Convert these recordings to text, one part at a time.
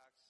products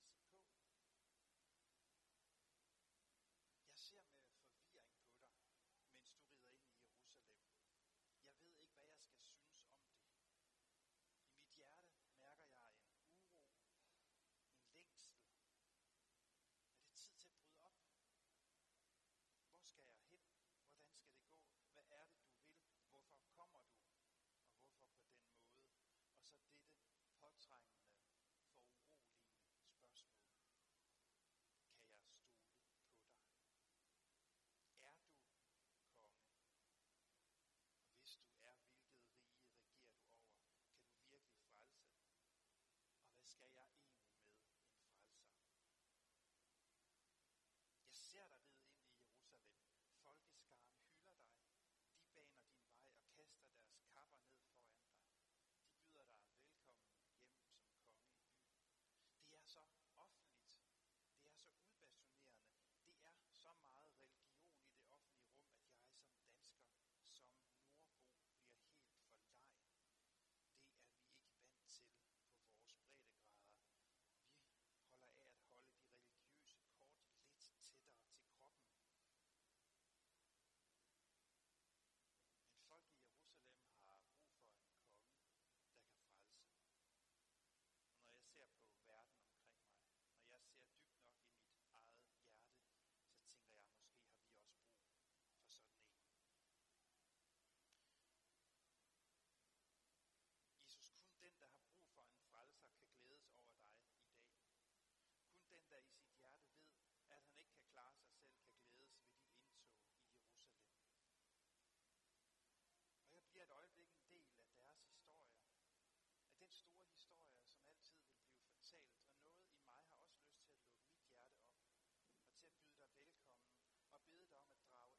den store historie, som altid vil blive fortalt, og noget i mig har også lyst til at lukke mit hjerte op, og til at byde dig velkommen, og bede dig om at drage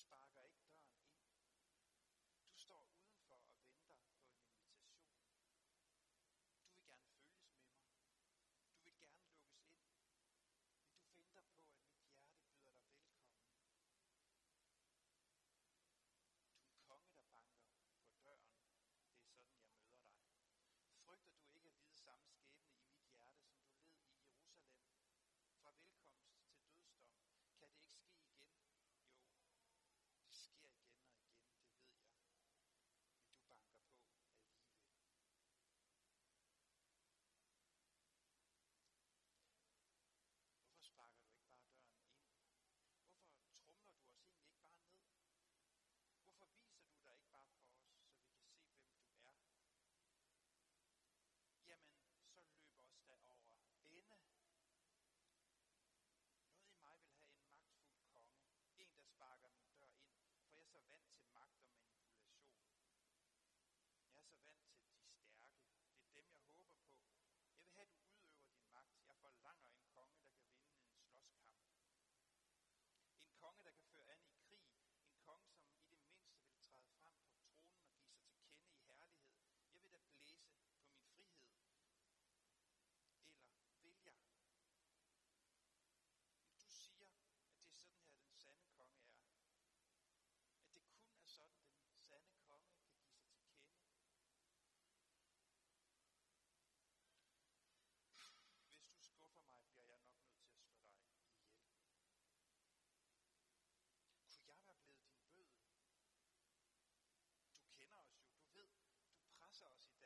sparer ikke så vant til de stærke. Det er dem, jeg håber på. Jeg vil have, at du udøver din magt. Jeg forlanger en konge, der kan vinde en slåskamp. ça. Hein,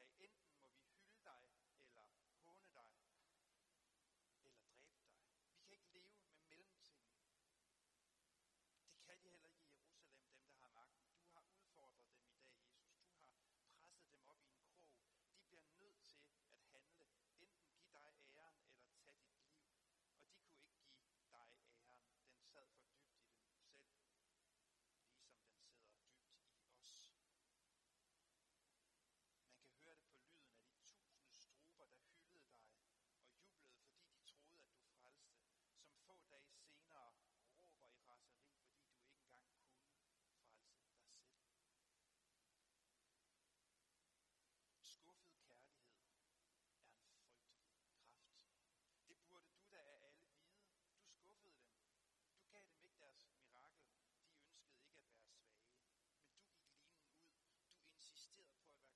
she's still a part of our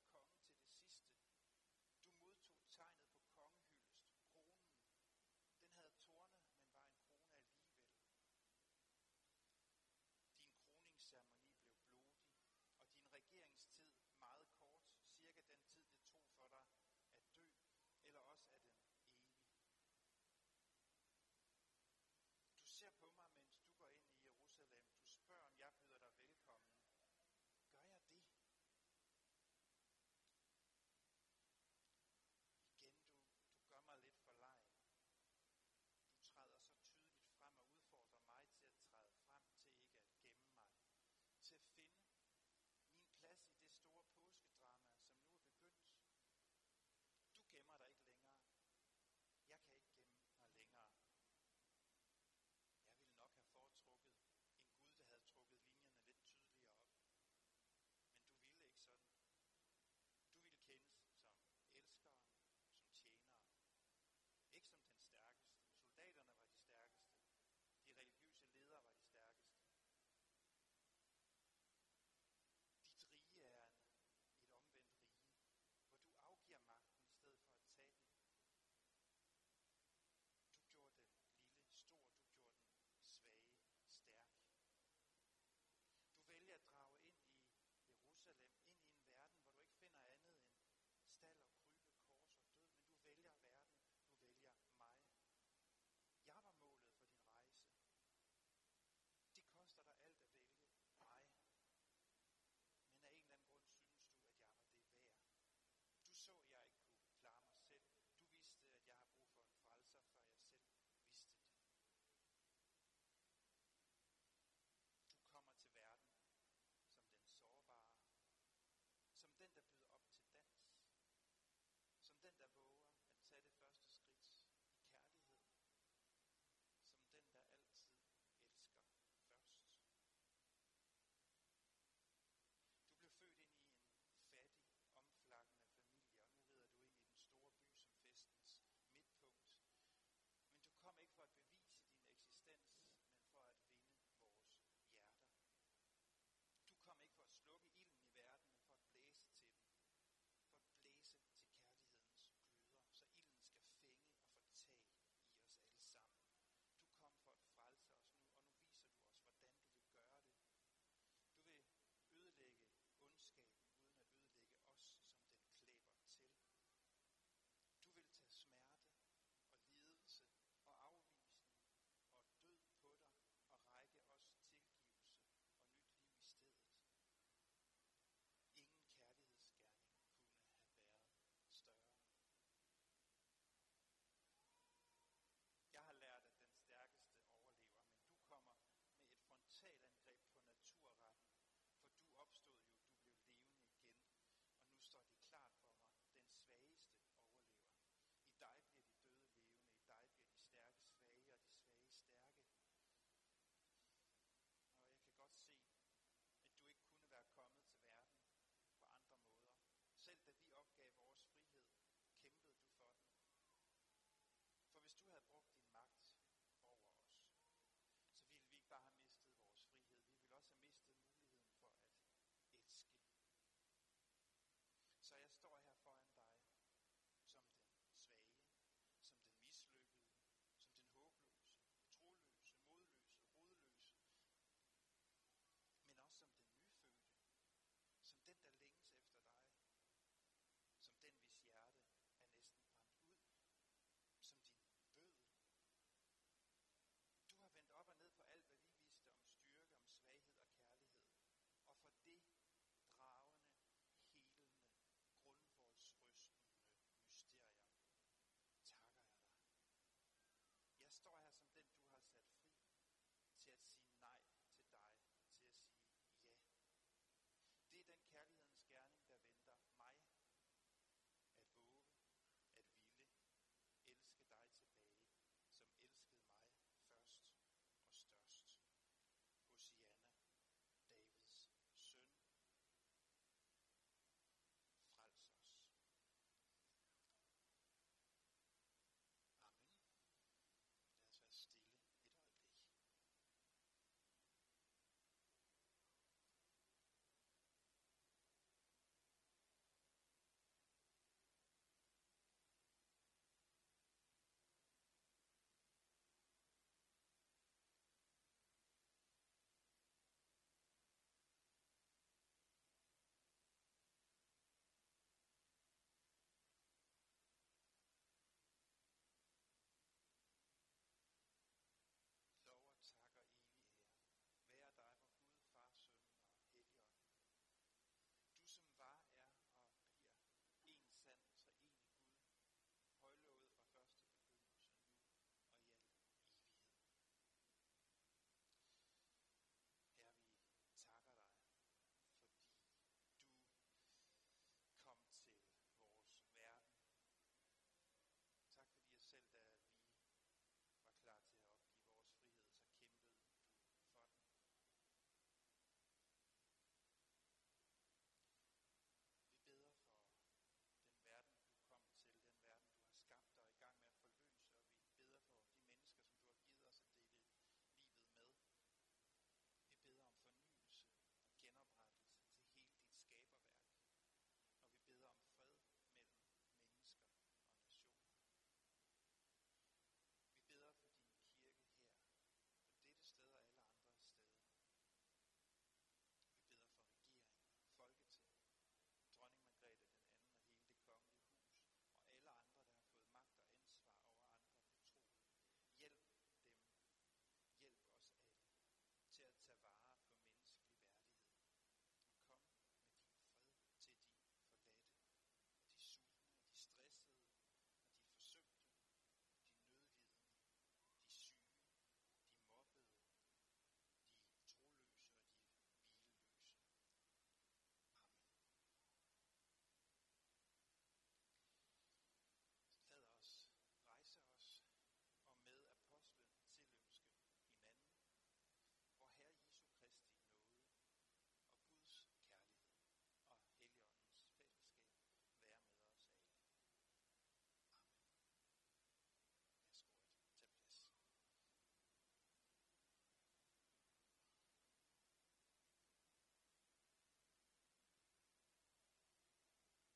their story